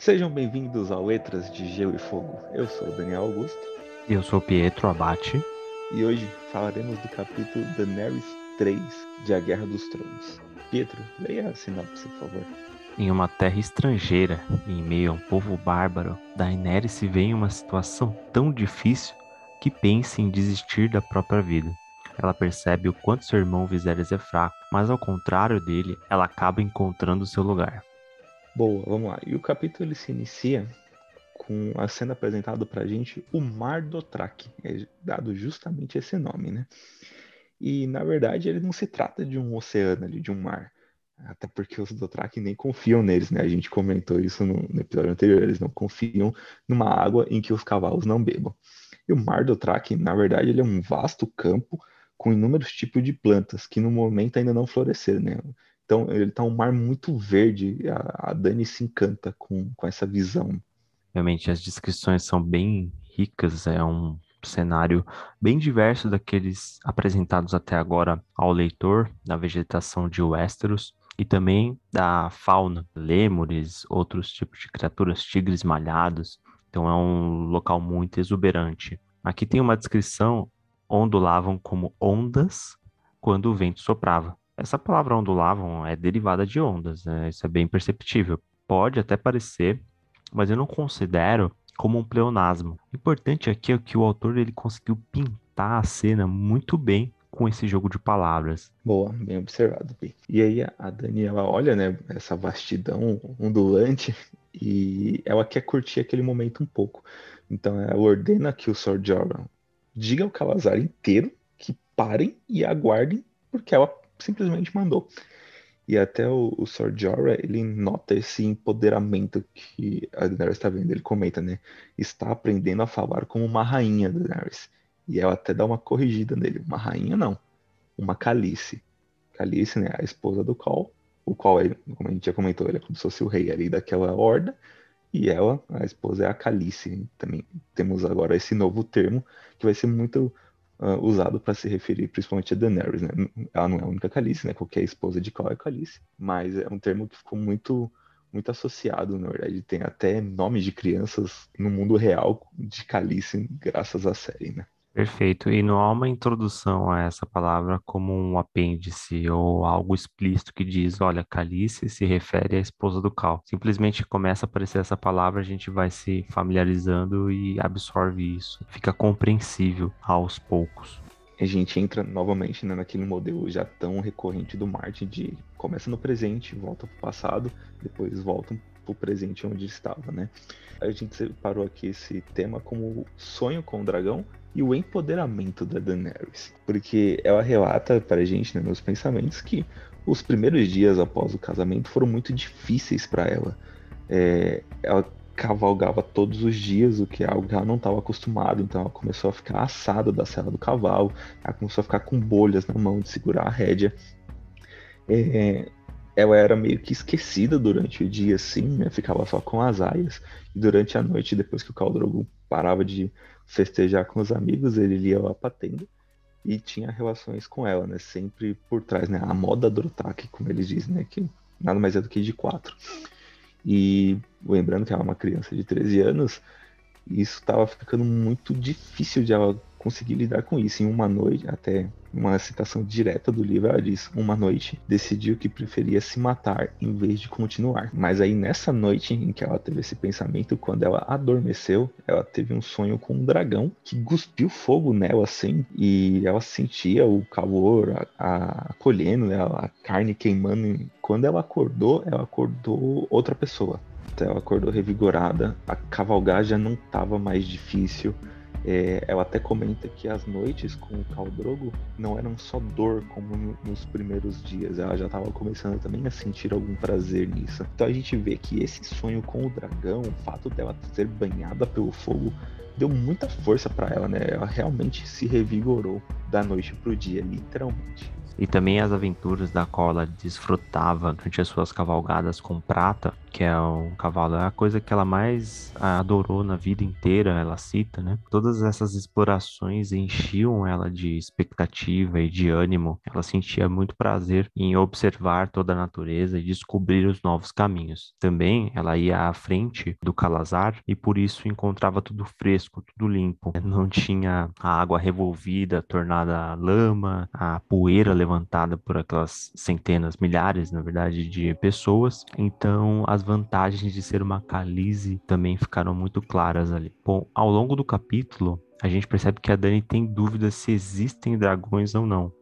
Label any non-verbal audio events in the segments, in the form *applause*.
Sejam bem-vindos ao Letras de Gelo e Fogo. Eu sou o Daniel Augusto. Eu sou Pietro Abate. E hoje falaremos do capítulo Daenerys 3 de A Guerra dos Tronos. Pietro, leia a sinopse, por favor. Em uma terra estrangeira, em meio a um povo bárbaro, Daenerys se vê em uma situação tão difícil que pensa em desistir da própria vida. Ela percebe o quanto seu irmão Viserys é fraco, mas ao contrário dele, ela acaba encontrando seu lugar. Boa, vamos lá. E o capítulo ele se inicia com a cena apresentada pra gente, o Mar Dothraki. É dado justamente esse nome, né? E na verdade ele não se trata de um oceano ali, de um mar. Até porque os Dothraki nem confiam neles, né? A gente comentou isso no, no, episódio anterior. Eles não confiam numa água em que os cavalos não bebam. E o Mar Dothraki, na verdade, ele é um vasto campo com inúmeros tipos de plantas que no momento ainda não floresceram, né? Então ele tá um mar muito verde. A, a Dani se encanta com, com essa visão. Realmente as descrições são bem ricas. É um cenário bem diverso daqueles apresentados até agora ao leitor, da vegetação de Westeros e também da fauna, lêmures, outros tipos de criaturas, tigres malhados. Então é um local muito exuberante. Aqui tem uma descrição: ondulavam como ondas quando o vento soprava. Essa palavra ondulavam é derivada de ondas, né? isso é bem perceptível. Pode até parecer, mas eu não considero como um pleonasmo. O importante aqui é que o autor ele conseguiu pintar a cena muito bem com esse jogo de palavras. Boa, bem observado, Pi. E aí a Daniela olha, né, essa vastidão ondulante e ela quer curtir aquele momento um pouco. Então ela ordena que o Sr. Jorah diga ao Calazar inteiro que parem e aguardem, porque ela simplesmente mandou. E até o, o. Jorah, ele nota esse empoderamento que a Daenerys está vendo. Ele comenta, né? Está aprendendo a falar como uma rainha, Daenerys. E ela até dá uma corrigida nele. Uma rainha, não. Uma Calice. Calice, né? A esposa do Col. O Col, é, como a gente já comentou, ele é como se fosse o rei ali daquela horda. E ela, a esposa, é a Calice. Também temos agora esse novo termo que vai ser muito uh, usado para se referir principalmente a Daenerys, né? Ela não é a única Calice, né? Qualquer esposa de qual é Calice, mas é um termo que ficou muito muito associado, na verdade, tem até nomes de crianças no mundo real de Calice, graças à série, né? Perfeito. E não há uma introdução a essa palavra como um apêndice ou algo explícito que diz, olha, Calice se refere à esposa do Cal. Simplesmente começa a aparecer essa palavra, a gente vai se familiarizando e absorve isso. Fica compreensível aos poucos. A gente entra novamente né, naquele modelo já tão recorrente do Martin de começa no presente, volta para o passado, depois volta o presente onde estava, né? A gente separou aqui esse tema como sonho com o dragão e o empoderamento da Daenerys. Porque ela relata para a gente, né, nos pensamentos, que os primeiros dias após o casamento foram muito difíceis para ela. É, ela cavalgava todos os dias, o que é algo que ela não estava acostumada, então ela começou a ficar assada da cela do cavalo, ela começou a ficar com bolhas na mão de segurar a rédea. É, ela era meio que esquecida durante o dia, assim, né? ficava só com as aias, e durante a noite, depois que o Caldrogo parava de festejar com os amigos, ele lia lá pra tenda e tinha relações com ela, né? Sempre por trás, né? A moda do Otaku, como eles dizem, né? Que nada mais é do que de quatro. E lembrando que ela é uma criança de 13 anos, isso estava ficando muito difícil de ela conseguir lidar com isso. Em uma noite, até uma citação direta do livro, ela diz: Uma noite decidiu que preferia se matar em vez de continuar. Mas aí nessa noite em que ela teve esse pensamento, quando ela adormeceu, ela teve um sonho com um dragão que cuspiu fogo nela assim, e ela sentia o calor a, colhendo, né, a carne queimando. Quando ela acordou, ela acordou outra pessoa. Então ela acordou revigorada, a cavalgar já não estava mais difícil é, ela até comenta que as noites com o Caldrogo não eram só dor como nos primeiros dias, ela já estava começando também a sentir algum prazer nisso. Então a gente vê que esse sonho com o dragão, o fato dela ser banhada pelo fogo, deu muita força para ela, né? Ela realmente se revigorou da noite pro dia, literalmente. E também as aventuras da qual ela desfrutava durante as suas cavalgadas com prata, que é um cavalo, é a coisa que ela mais adorou na vida inteira, ela cita, né? Todas essas explorações enchiam ela de expectativa e de ânimo. Ela sentia muito prazer em observar toda a natureza e descobrir os novos caminhos. Também ela ia à frente do calazar e por isso encontrava tudo fresco, tudo limpo. *laughs* Não tinha a água revolvida, tornada lama, a poeira levantada por aquelas centenas, milhares, na verdade, de pessoas. Então, as vantagens de ser uma Calize também ficaram muito claras ali. Bom, ao longo do capítulo, a gente percebe que a Dani tem dúvidas se existem dragões ou não.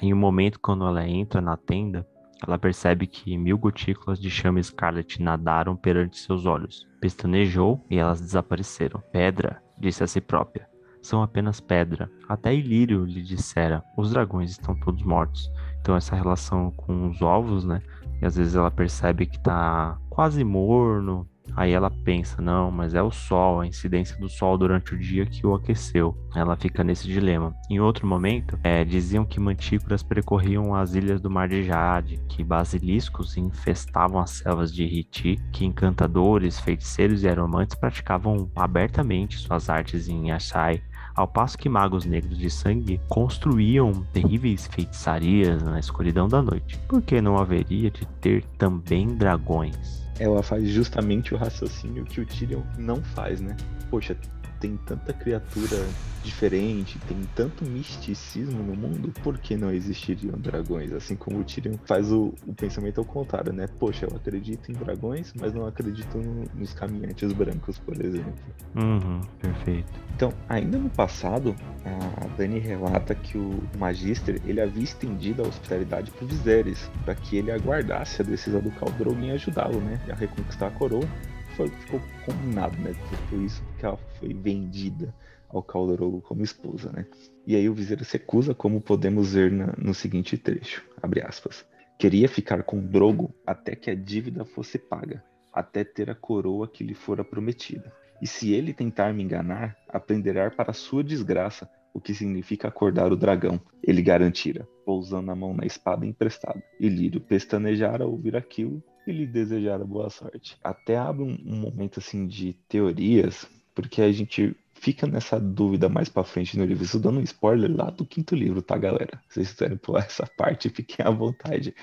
Em um momento, quando ela entra na tenda, ela percebe que mil gotículas de chama escarlate nadaram perante seus olhos. Pestanejou e elas desapareceram. Pedra, disse a si própria são apenas pedra. Até Ilírio lhe dissera: os dragões estão todos mortos. Então, essa relação com os ovos, né? E às vezes ela percebe que tá quase morno. Aí ela pensa: não, mas é o sol, a incidência do sol durante o dia que o aqueceu. Ela fica nesse dilema. Em outro momento, é, diziam que mantícoras percorriam as ilhas do Mar de Jade, que basiliscos infestavam as selvas de Riti, que encantadores, feiticeiros e aromantes praticavam abertamente suas artes em Ashai ao passo que magos negros de sangue construíam terríveis feitiçarias na escuridão da noite. Por que não haveria de ter também dragões? Ela faz justamente o raciocínio que o Tyrion não faz, né? Poxa, tem tanta criatura diferente, tem tanto misticismo no mundo, por que não existiriam dragões? Assim como o Tyrion faz o, o pensamento ao contrário, né? Poxa, eu acredito em dragões, mas não acredito no, nos caminhantes brancos, por exemplo. Uhum, perfeito. Então, ainda no passado, a Dani relata que o Magister ele havia estendido a hospitalidade para Viserys, para que ele aguardasse a decisão do Khal Drogo em ajudá-lo, né? A reconquistar a coroa foi, ficou combinado, né? Por isso que ela foi vendida ao Caldorogo como esposa, né? E aí o Viserys se recusa, como podemos ver na, no seguinte trecho, abre aspas. Queria ficar com Drogo até que a dívida fosse paga, até ter a coroa que lhe fora prometida. E se ele tentar me enganar, aprenderá para sua desgraça o que significa acordar o dragão. Ele garantira, pousando a mão na espada emprestada. E Lírio pestanejara ao ouvir aquilo e lhe boa sorte. Até abre um, um momento assim de teorias, porque a gente fica nessa dúvida mais para frente no livro. Estou dando um spoiler lá do quinto livro, tá, galera? Se vocês quiserem pular essa parte, *laughs* fiquem à vontade.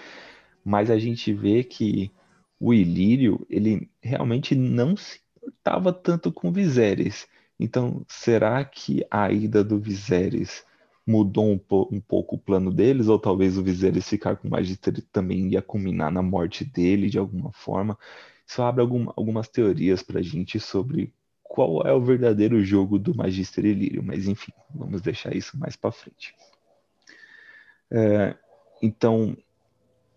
Mas a gente vê que o Ilírio, ele realmente não se importava tanto com Viserys. Então, será que a ida do Viserys mudou um, po um, pouco o plano deles, ou talvez o Viserys ficar com o Magister também ia culminar na morte dele de alguma forma. Isso abre algum, algumas teorias pra gente sobre qual é o verdadeiro jogo do Magister Ilírio, mas enfim, vamos deixar isso mais para frente. É, então,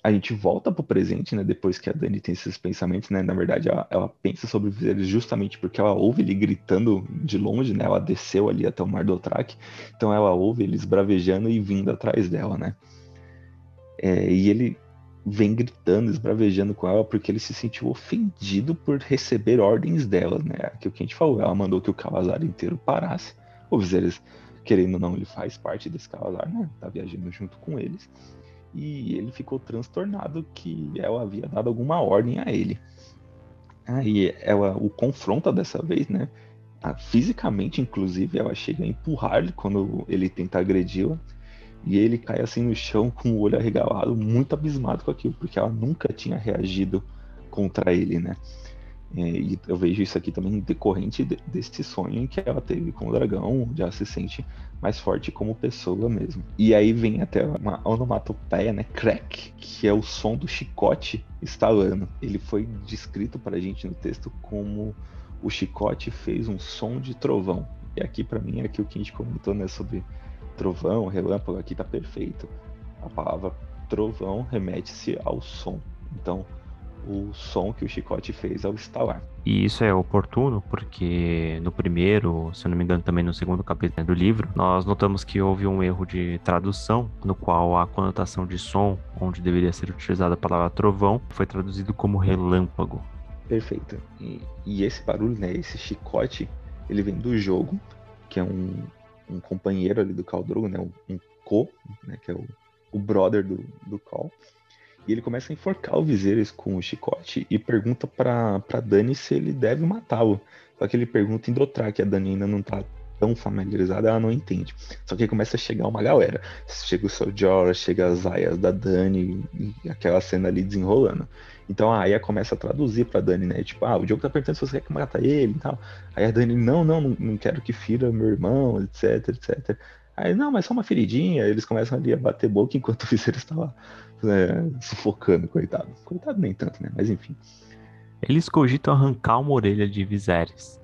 a gente volta pro presente, né? Depois que a Dani tem esses pensamentos, né? Na verdade, ela, ela pensa sobre Viserys justamente porque ela ouve ele gritando de longe, né? Ela desceu ali até o Mar do Otrak, então ela ouve eles bravejando e vindo atrás dela, né? É, e ele vem gritando, esbravejando com ela porque ele se sentiu ofendido por receber ordens dela, né? Aquilo que a gente falou, ela mandou que o Calazar inteiro parasse. O Viserys, querendo ou não, ele faz parte desse Calazar, né? Tá viajando junto com eles e ele ficou transtornado que ela havia dado alguma ordem a ele. Aí ela o confronta dessa vez, né? Ah, fisicamente, inclusive, ela chega a empurrar ele quando ele tenta agredi-la. E ele cai assim no chão *laughs* com o olho arregalado, muito abismado com aquilo, porque ela nunca tinha reagido contra ele, né? É, e eu vejo isso aqui também decorrente de, desse sonho que ela teve com o dragão, já se sente mais forte como pessoa mesmo. E aí vem até uma onomatopeia, né? Crack, que é o som do chicote estalando. Ele foi descrito para gente no texto como o chicote fez um som de trovão. E aqui para mim é aquilo que a gente comentou, né? Sobre trovão, relâmpago, aqui tá perfeito. A palavra trovão remete-se ao som. Então, o som que o chicote fez ao estalar. E isso é oportuno porque no primeiro, se eu não me engano, também no segundo capítulo do livro, nós notamos que houve um erro de tradução, no qual a conotação de som, onde deveria ser utilizada a palavra trovão, foi traduzido como relâmpago. Perfeito. E, e esse barulho, né, esse chicote, ele vem do jogo, que é um, um companheiro ali do Khal Drogo, né? Um, um co, né? Que é o, o brother do, do Khal. E ele começa a enforcar o Viserys com o chicote e pergunta pra, pra Dani se ele deve matá-lo. Só que ele pergunta em Dothraki, a Dani ainda não tá tão familiarizada, ela não entende. Só que começa a chegar uma galera. Chega o Sojourner, chega as aias da Dani e aquela cena ali desenrolando. Então a Aya começa a traduzir pra Dani, né? Tipo, ah, o Diogo tá perguntando se você quer que mata ele e tal. Aí a Dani, não, não, não, não quero que fira meu irmão, etc, etc. Aí, não, mas só uma feridinha. Eles começam ali a bater boca enquanto o Viserys está lá é, sufocando, coitado. Coitado nem tanto, né? Mas enfim. Eles cogitam arrancar uma orelha de Viserys.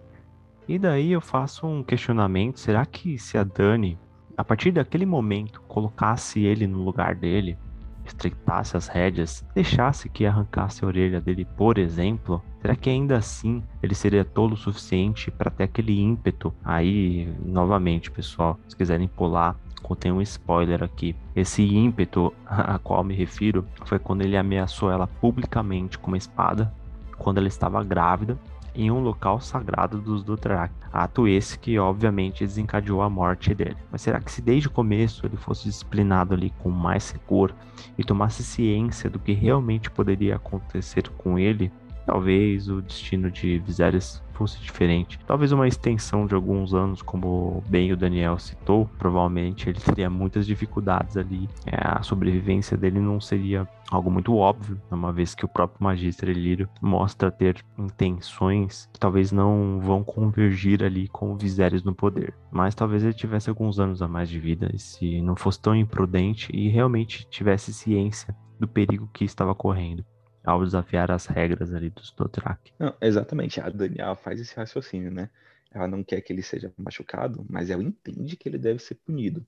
E daí eu faço um questionamento: será que se a Dani, a partir daquele momento, colocasse ele no lugar dele, estreitasse as rédeas, deixasse que arrancasse a orelha dele, por exemplo, será que ainda assim ele seria tolo o suficiente para ter aquele ímpeto? Aí, novamente, pessoal, se quiserem pular, contém um spoiler aqui. Esse ímpeto a qual me refiro foi quando ele ameaçou ela publicamente com uma espada, quando ela estava grávida em um local sagrado dos Dothraki. Ato esse que obviamente desencadeou a morte dele. Mas será que se desde o começo ele fosse disciplinado ali com mais seguro e tomasse ciência do que realmente poderia acontecer com ele, talvez o destino de Viserys fosse diferente. Talvez uma extensão de alguns anos, como bem o Daniel citou, provavelmente ele teria muitas dificuldades ali. É, a sobrevivência dele não seria algo muito óbvio, uma vez que o próprio Magistre Lírio mostra ter intenções que talvez não vão convergir ali com o Viserys no poder. Mas talvez ele tivesse alguns anos a mais de vida e se não fosse tão imprudente e realmente tivesse ciência do perigo que estava correndo ao desafiar as regras ali dos Dothraki. Não, exatamente. A Daniela faz esse raciocínio, né? Ela não quer que ele seja machucado, mas ela entende que ele deve ser punido.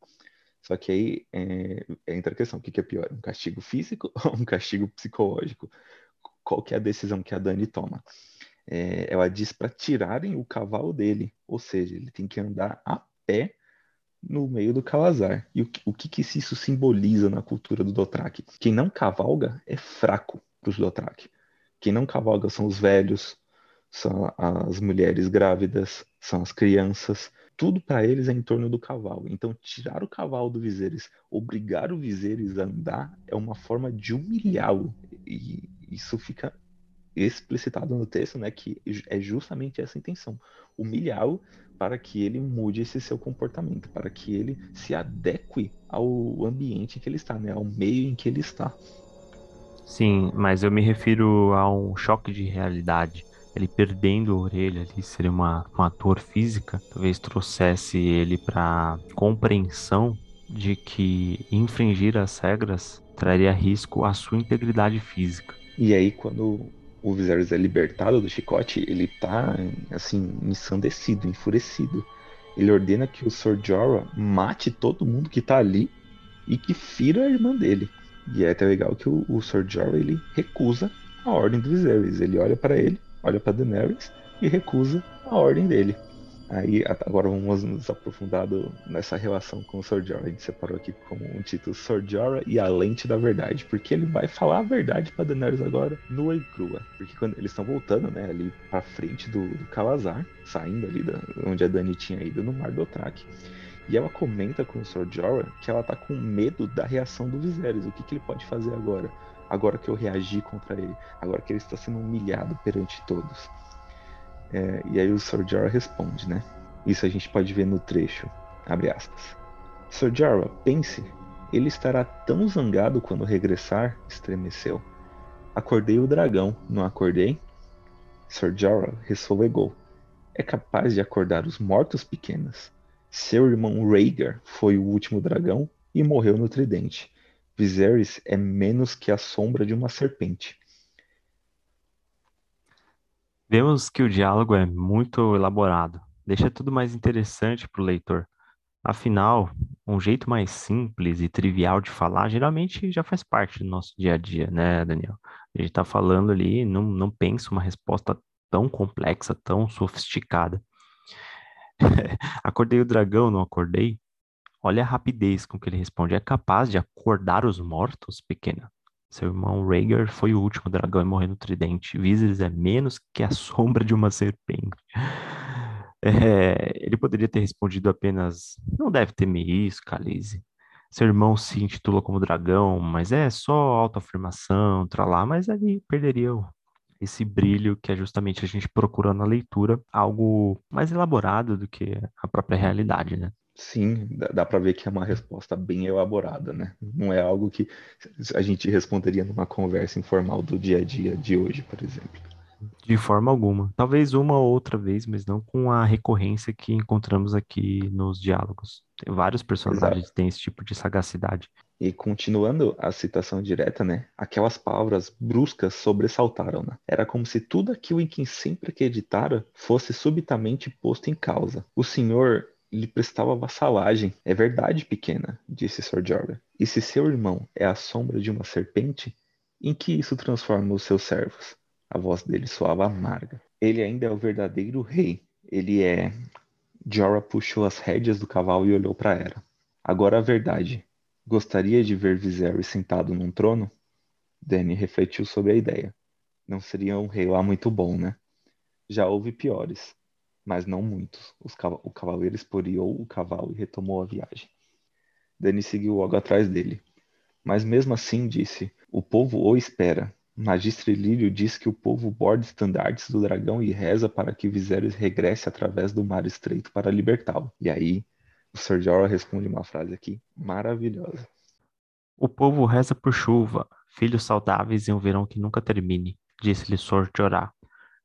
Só que aí é, entra a questão: o que é pior? Um castigo físico *laughs* ou um castigo psicológico? Qual que é a decisão que a Dani toma? É, ela diz para tirarem o cavalo dele, ou seja, ele tem que andar a pé no meio do Calazar. E o, o que, que isso simboliza na cultura do Dothraki? Quem não cavalga é fraco para os Dothraki. Quem não cavalga são os velhos, são as mulheres grávidas, são as crianças. Tudo para eles é em torno do cavalo. Então, tirar o cavalo do Viserys, obrigar o Viserys a andar, é uma forma de humilhá-lo. E isso fica explicitado no texto, né, que é justamente essa intenção, humilhá-lo para que ele mude esse seu comportamento, para que ele se adeque ao ambiente em que ele está, né, ao meio em que ele está. Sim, mas eu me refiro a um choque de realidade. Ele perdendo a orelha ali, seria uma, uma dor física, talvez trouxesse ele para compreensão de que infringir as regras traria risco à sua integridade física. E aí, quando o Viserys é libertado do chicote, ele tá, assim, ensandecido, enfurecido. Ele ordena que o Sr. Jorah mate todo mundo que tá ali e que fira a irmã dele. E é até legal que o, o Sr. Jorah, ele recusa a ordem do Viserys. Ele olha para ele, olha para Daenerys e recusa a ordem dele. Aí agora vamos nos aprofundar nessa relação com o Sr. Jorah. A gente separou aqui como um título Sr. Jorah e a lente da verdade, porque ele vai falar a verdade para Daenerys agora nua e crua. Porque quando eles estão voltando, né, ali para frente do, do Calazar, saindo ali da, onde a Dani tinha ido no Mar do Otrak. E ela comenta com o Sr. Jorah que ela tá com medo da reação do Viserys. O que, que ele pode fazer agora? Agora que eu reagi contra ele. Agora que ele está sendo humilhado perante todos. É, e aí o Sr. Jorah responde, né? Isso a gente pode ver no trecho. Abre aspas. Sr. Jorah, pense. Ele estará tão zangado quando regressar, estremeceu. Acordei o dragão, não acordei? Sr. Jorah ressolegou. É capaz de acordar os mortos pequenos. Seu irmão Rhaegar foi o último dragão e morreu no tridente. Viserys é menos que a sombra de uma serpente. Vemos que o diálogo é muito elaborado, deixa tudo mais interessante para o leitor. Afinal, um jeito mais simples e trivial de falar geralmente já faz parte do nosso dia a dia, né, Daniel? A gente está falando ali, não, não pensa uma resposta tão complexa, tão sofisticada. *laughs* acordei o dragão, não acordei? Olha a rapidez com que ele responde. É capaz de acordar os mortos, pequena? Seu irmão Rhaegar foi o último dragão e morreu no tridente. Viserys é menos que a *laughs* sombra de uma serpente. É, ele poderia ter respondido apenas: Não deve temer isso, Khaleesi. Seu irmão se intitula como dragão, mas é só autoafirmação, tralá, mas ali perderia esse brilho que é justamente a gente procura na leitura algo mais elaborado do que a própria realidade, né? Sim, dá, dá para ver que é uma resposta bem elaborada, né? Não é algo que a gente responderia numa conversa informal do dia a dia de hoje, por exemplo. De forma alguma. Talvez uma ou outra vez, mas não com a recorrência que encontramos aqui nos diálogos. Vários personagens Exato. têm esse tipo de sagacidade. E continuando a citação direta, né? Aquelas palavras bruscas sobressaltaram né? Era como se tudo aquilo em que sempre acreditara fosse subitamente posto em causa. O senhor lhe prestava vassalagem. É verdade, pequena, disse Sir Jorah. E se seu irmão é a sombra de uma serpente, em que isso transforma os seus servos? A voz dele soava amarga. Ele ainda é o verdadeiro rei. Ele é. Jorah puxou as rédeas do cavalo e olhou para ela. Agora a verdade. Gostaria de ver Viserys sentado num trono? Dany refletiu sobre a ideia. Não seria um rei lá muito bom, né? Já houve piores, mas não muitos. Cav o cavaleiro esporeou o cavalo e retomou a viagem. Dany seguiu logo atrás dele. Mas mesmo assim, disse, o povo o espera. Magistre Lírio diz que o povo borda estandartes do dragão e reza para que Viserys regresse através do mar estreito para libertá-lo. E aí, o Sir Jorah responde uma frase aqui maravilhosa. O povo reza por chuva, filhos saudáveis e um verão que nunca termine, disse-lhe Sir Jorah.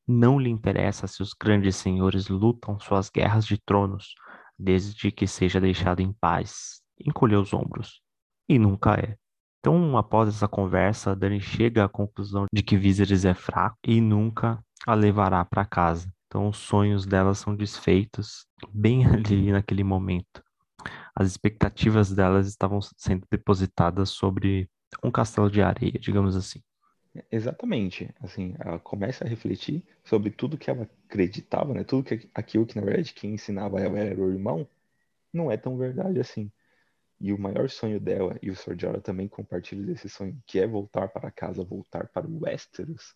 Não lhe interessa se os grandes senhores lutam suas guerras de tronos, desde que seja deixado em paz. Encolheu os ombros. E nunca é. Então, após essa conversa, Dani chega à conclusão de que Viserys é fraco e nunca a levará para casa. Então, os sonhos dela são desfeitos bem *laughs* ali naquele momento. As expectativas delas estavam sendo depositadas sobre um castelo de areia, digamos assim. Exatamente. Assim, ela começa a refletir sobre tudo que ela acreditava, né? Tudo que aquilo que na verdade quem ensinava ela era o irmão, não é tão verdade assim. E o maior sonho dela, e o Sr. Jorah também compartilha desse sonho, que é voltar para casa, voltar para o Westeros,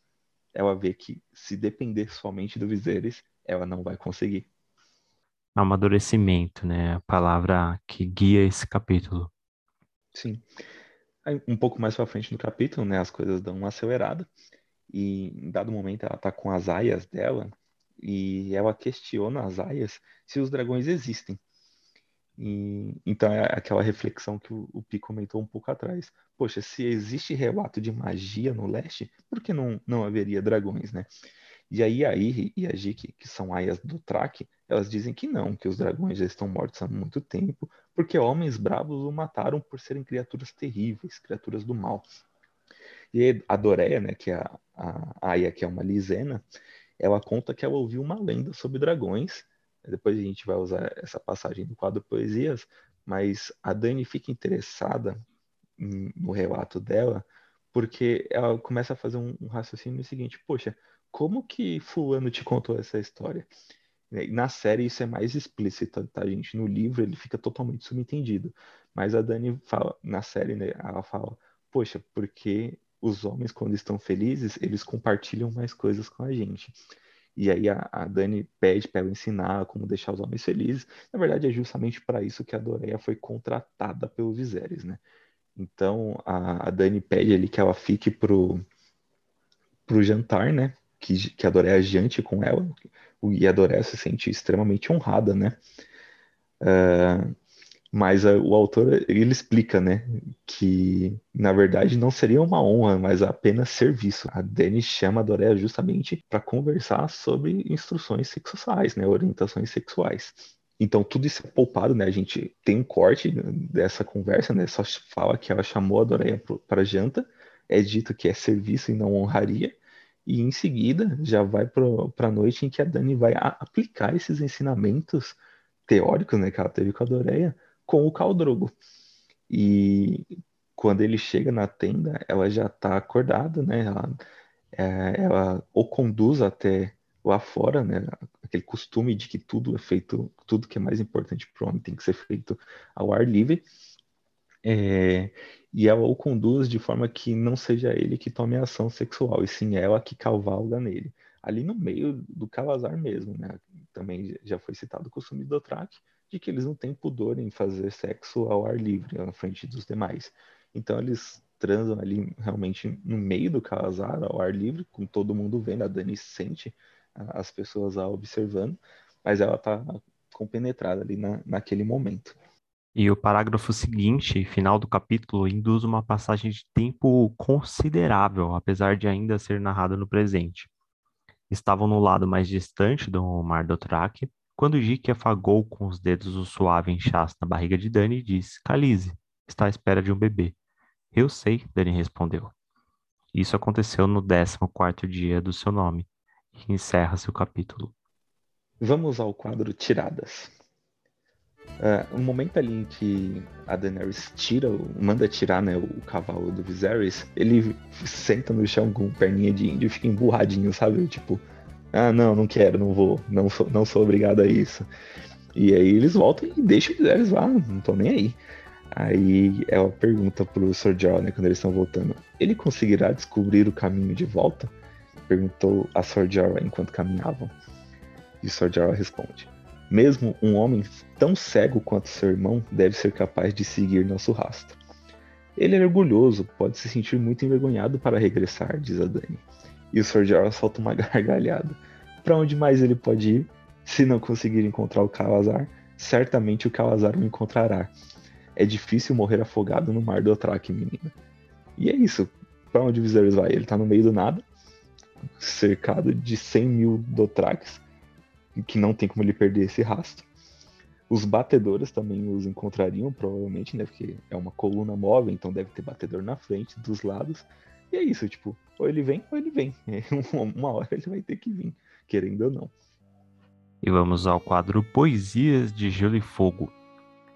ela vê que se depender somente do Viserys, ela não vai conseguir. Amadurecimento, né? A palavra que guia esse capítulo. Sim. Aí, um pouco mais para frente no capítulo, né, as coisas dão uma acelerada e em dado momento ela tá com as aias dela e ela questiona as aias se os dragões existem. E, então é aquela reflexão que o, o Pi comentou um pouco atrás. Poxa, se existe relato de magia no leste, por que não, não haveria dragões, né? E aí a Iri e a Jiki, que são aias do Track, elas dizem que não, que os dragões já estão mortos há muito tempo, porque homens bravos o mataram por serem criaturas terríveis, criaturas do mal. E a Doreia, né, que é a, a Aya, que é uma lisena, ela conta que ela ouviu uma lenda sobre dragões depois a gente vai usar essa passagem do quadro Poesias, mas a Dani fica interessada no relato dela porque ela começa a fazer um, raciocínio seguinte: poxa, como que Fulano te contou essa história? Na série isso é mais explícito, tá, gente? No livro ele fica totalmente subentendido. Mas a Dani fala, na série, né, ela fala, poxa, porque os homens, quando estão felizes, eles compartilham mais coisas com a gente. E aí a, a Dani pede para ela ensinar como deixar os homens felizes. Na verdade, é justamente para isso que a Doreia foi contratada pelo Viserys, né? Então a, a Dani pede ali que ela fique pro, pro jantar, né? Que, que a Doreia jante com ela. E a Doreia se sente extremamente honrada, né? Uh, mas a, o autor ele explica, né, que na verdade não seria uma honra, mas apenas serviço. A Dani chama a Dorea justamente para conversar sobre instruções sexuais, né, orientações sexuais. Então tudo isso é poupado, né? A gente tem um corte dessa conversa, né? Só fala que ela chamou a Doreia para janta, é dito que é serviço e não honraria, e em seguida já vai para a noite em que a Dani vai aplicar esses ensinamentos teóricos, né, que ela teve com a Doreia com o Caldrogo. E quando ele chega na tenda, ela já está acordada, né? Ela, é, ela o conduz até lá fora, né? Aquele costume de que tudo é feito, tudo que é mais importante para o homem tem que ser feito ao ar livre. É, e ela o conduz de forma que não seja ele que tome ação sexual, e sim ela que cavalga nele. Ali no meio do Calazar mesmo, né? também já foi citado o costume do Dothraki, de que eles não têm pudor em fazer sexo ao ar livre, na frente dos demais. Então eles transam ali realmente no meio do casar, ao ar livre, com todo mundo vendo, a Dani sente as pessoas a observando, mas ela tá compenetrada ali na, naquele momento. E o parágrafo seguinte, final do capítulo, induz uma passagem de tempo considerável, apesar de ainda ser narrado no presente. Estavam no lado mais distante do Mar do Traque, quando Jique afagou com os dedos o suave inchaço na barriga de Dani disse: Calize, está à espera de um bebê. Eu sei, Dani respondeu. Isso aconteceu no 14 quarto dia do seu nome, e encerra seu capítulo. Vamos ao quadro Tiradas. Uh, um momento ali em que a Daenerys tira, manda tirar né, o cavalo do Viserys, ele senta no chão com perninha de índio e fica emburradinho, sabe? Tipo, ah, não, não quero, não vou, não sou, não sou obrigado a isso. E aí eles voltam e deixam Viserys lá, não tô nem aí. Aí ela pergunta pro Sir Jorah, né, quando eles estão voltando, ele conseguirá descobrir o caminho de volta? Perguntou a Sir Jorah enquanto caminhavam. E Sir Jorah responde, mesmo um homem tão cego quanto seu irmão deve ser capaz de seguir nosso rastro. Ele é orgulhoso, pode se sentir muito envergonhado para regressar, diz a Dani. E o Sr. Jorah solta uma *laughs* gargalhada. Para onde mais ele pode ir? Se não conseguir encontrar o Calazar, certamente o Calazar o encontrará. É difícil morrer afogado no mar do Otrak, menina. E é isso. Para onde o Viserys vai? Ele tá no meio do nada, cercado de 100 mil Dothraques, que não tem como ele perder esse rastro. Os batedores também os encontrariam, provavelmente, né? Porque é uma coluna móvel, então deve ter batedor na frente, dos lados. E é isso, tipo, ou ele vem ou ele vem. *laughs* uma hora ele vai ter que vir, querendo ou não. E vamos ao quadro Poesias de Gelo e Fogo.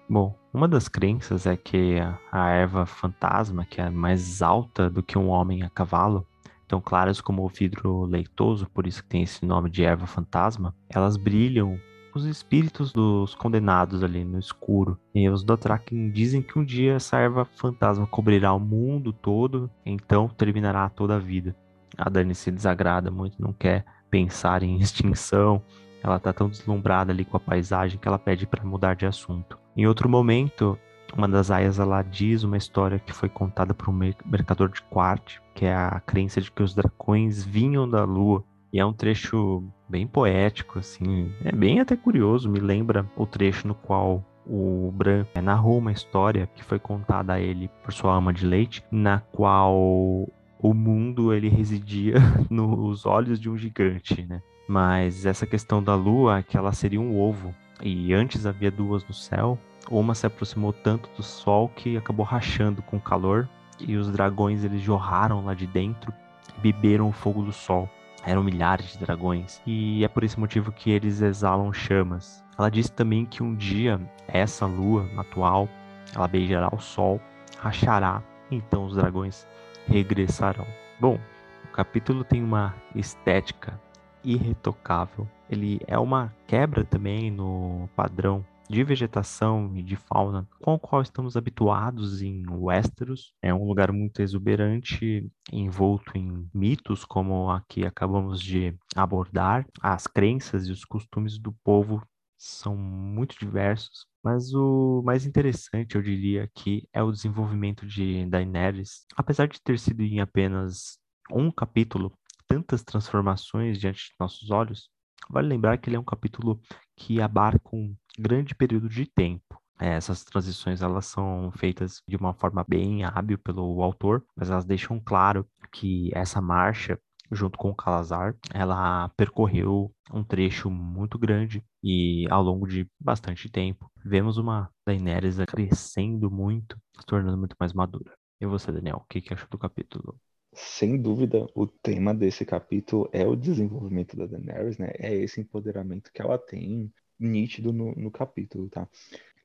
Bom, uma das crenças é que a erva fantasma, que é mais alta do que um homem a cavalo, tão claras como o vidro leitoso, por isso que tem esse nome de erva fantasma, elas brilham os espíritos dos condenados ali no escuro. E os Dothraki dizem que um dia essa erva fantasma cobrirá o mundo todo, então terminará toda a vida. A Dani se desagrada muito, não quer pensar em *laughs* extinção. Ela está tão deslumbrada ali com a paisagem que ela pede para mudar de assunto. Em outro momento, uma das aias ela diz uma história que foi contada por um mercador de Quart, que é a crença de que os dragões vinham da lua. E é um trecho bem poético, assim, é bem até curioso, me lembra o trecho no qual o Bran narrou uma história que foi contada a ele por sua ama de leite, na qual o mundo ele residia *laughs* nos olhos de um gigante, né? Mas essa questão da lua é que ela seria um ovo e antes havia duas no céu uma se aproximou tanto do sol que acabou rachando com o calor e os dragões eles jorraram lá de dentro e beberam o fogo do sol. Eram milhares de dragões e é por esse motivo que eles exalam chamas. Ela disse também que um dia essa lua atual ela beijará o sol, rachará, então os dragões regressarão. Bom, o capítulo tem uma estética irretocável. Ele é uma quebra também no padrão de vegetação e de fauna com o qual estamos habituados em Westeros. É um lugar muito exuberante, envolto em mitos, como aqui acabamos de abordar. As crenças e os costumes do povo são muito diversos, mas o mais interessante, eu diria, aqui é o desenvolvimento de Daenerys. Apesar de ter sido em apenas um capítulo, tantas transformações diante de nossos olhos, vale lembrar que ele é um capítulo que abarca um grande período de tempo. É, essas transições elas são feitas de uma forma bem hábil pelo autor, mas elas deixam claro que essa marcha junto com o Calazar, ela percorreu um trecho muito grande e ao longo de bastante tempo. Vemos uma Daenerys crescendo muito, se tornando muito mais madura. E você, Daniel, o que, que achou do capítulo? Sem dúvida, o tema desse capítulo é o desenvolvimento da Daenerys, né? É esse empoderamento que ela tem nítido no, no capítulo, tá?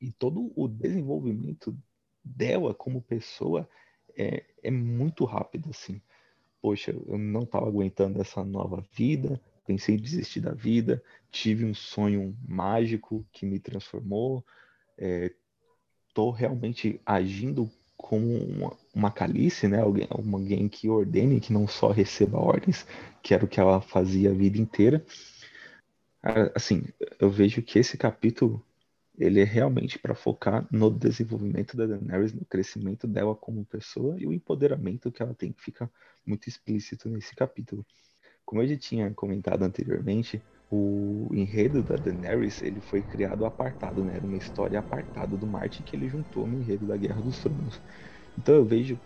E todo o desenvolvimento dela como pessoa é, é muito rápido, assim. Poxa, eu não estava aguentando essa nova vida, pensei em desistir da vida, tive um sonho mágico que me transformou, estou é, realmente agindo como uma, uma calice, né? Alguém, alguém que ordene, que não só receba ordens, que era o que ela fazia a vida inteira. Assim, eu vejo que esse capítulo ele é realmente para focar no desenvolvimento da Daenerys, no crescimento dela como pessoa e o empoderamento que ela tem que fica muito explícito nesse capítulo. Como eu já tinha comentado anteriormente, o enredo da Daenerys ele foi criado apartado, né? Era uma história apartada do Martin que ele juntou no enredo da Guerra dos Tronos. Então eu vejo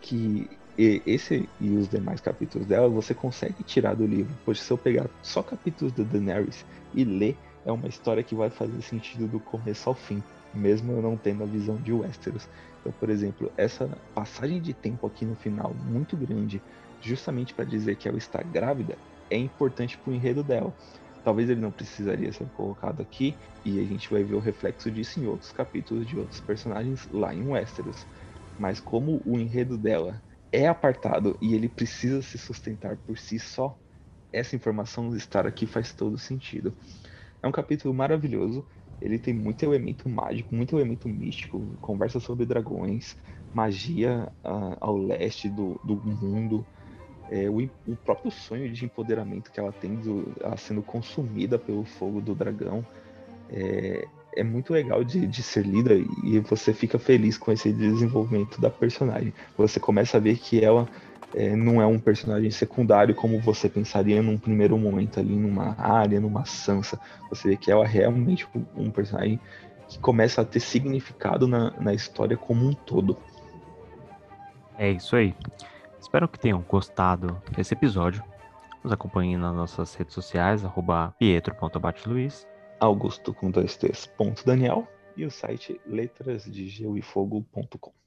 que esse e os demais capítulos dela você consegue tirar do livro. Pois se eu pegar só capítulos da Daenerys e ler, é uma história que vai fazer sentido do começo ao fim, mesmo eu não tendo a visão de Westeros. Então, por exemplo, essa passagem de tempo aqui no final, muito grande, justamente para dizer que ela está grávida, é importante para o enredo dela. Talvez ele não precisaria ser colocado aqui, e a gente vai ver o reflexo disso em outros capítulos de outros personagens lá em Westeros. Mas como o enredo dela é apartado e ele precisa se sustentar por si só, essa informação estar aqui faz todo sentido. É um capítulo maravilhoso, ele tem muito elemento mágico, muito elemento místico, conversa sobre dragões, magia uh, ao leste do, do mundo, é, o, o, próprio sonho de empoderamento que ela tem, do, ela sendo consumida pelo fogo do dragão. É, é muito legal de, de ser lida e você fica feliz com esse desenvolvimento da personagem. Você começa a ver que ela é, não é um personagem secundário como você pensaria num primeiro momento ali numa área, numa Sansa. Você vê que ela é realmente um personagem que começa a ter significado na, na história como um todo. É isso aí. Espero que tenham gostado desse episódio. Nos acompanhem nas nossas redes sociais, arroba pietro.bateluiz Augusto com dois T's, ponto Daniel, e o site letrasdegeuefogo.com.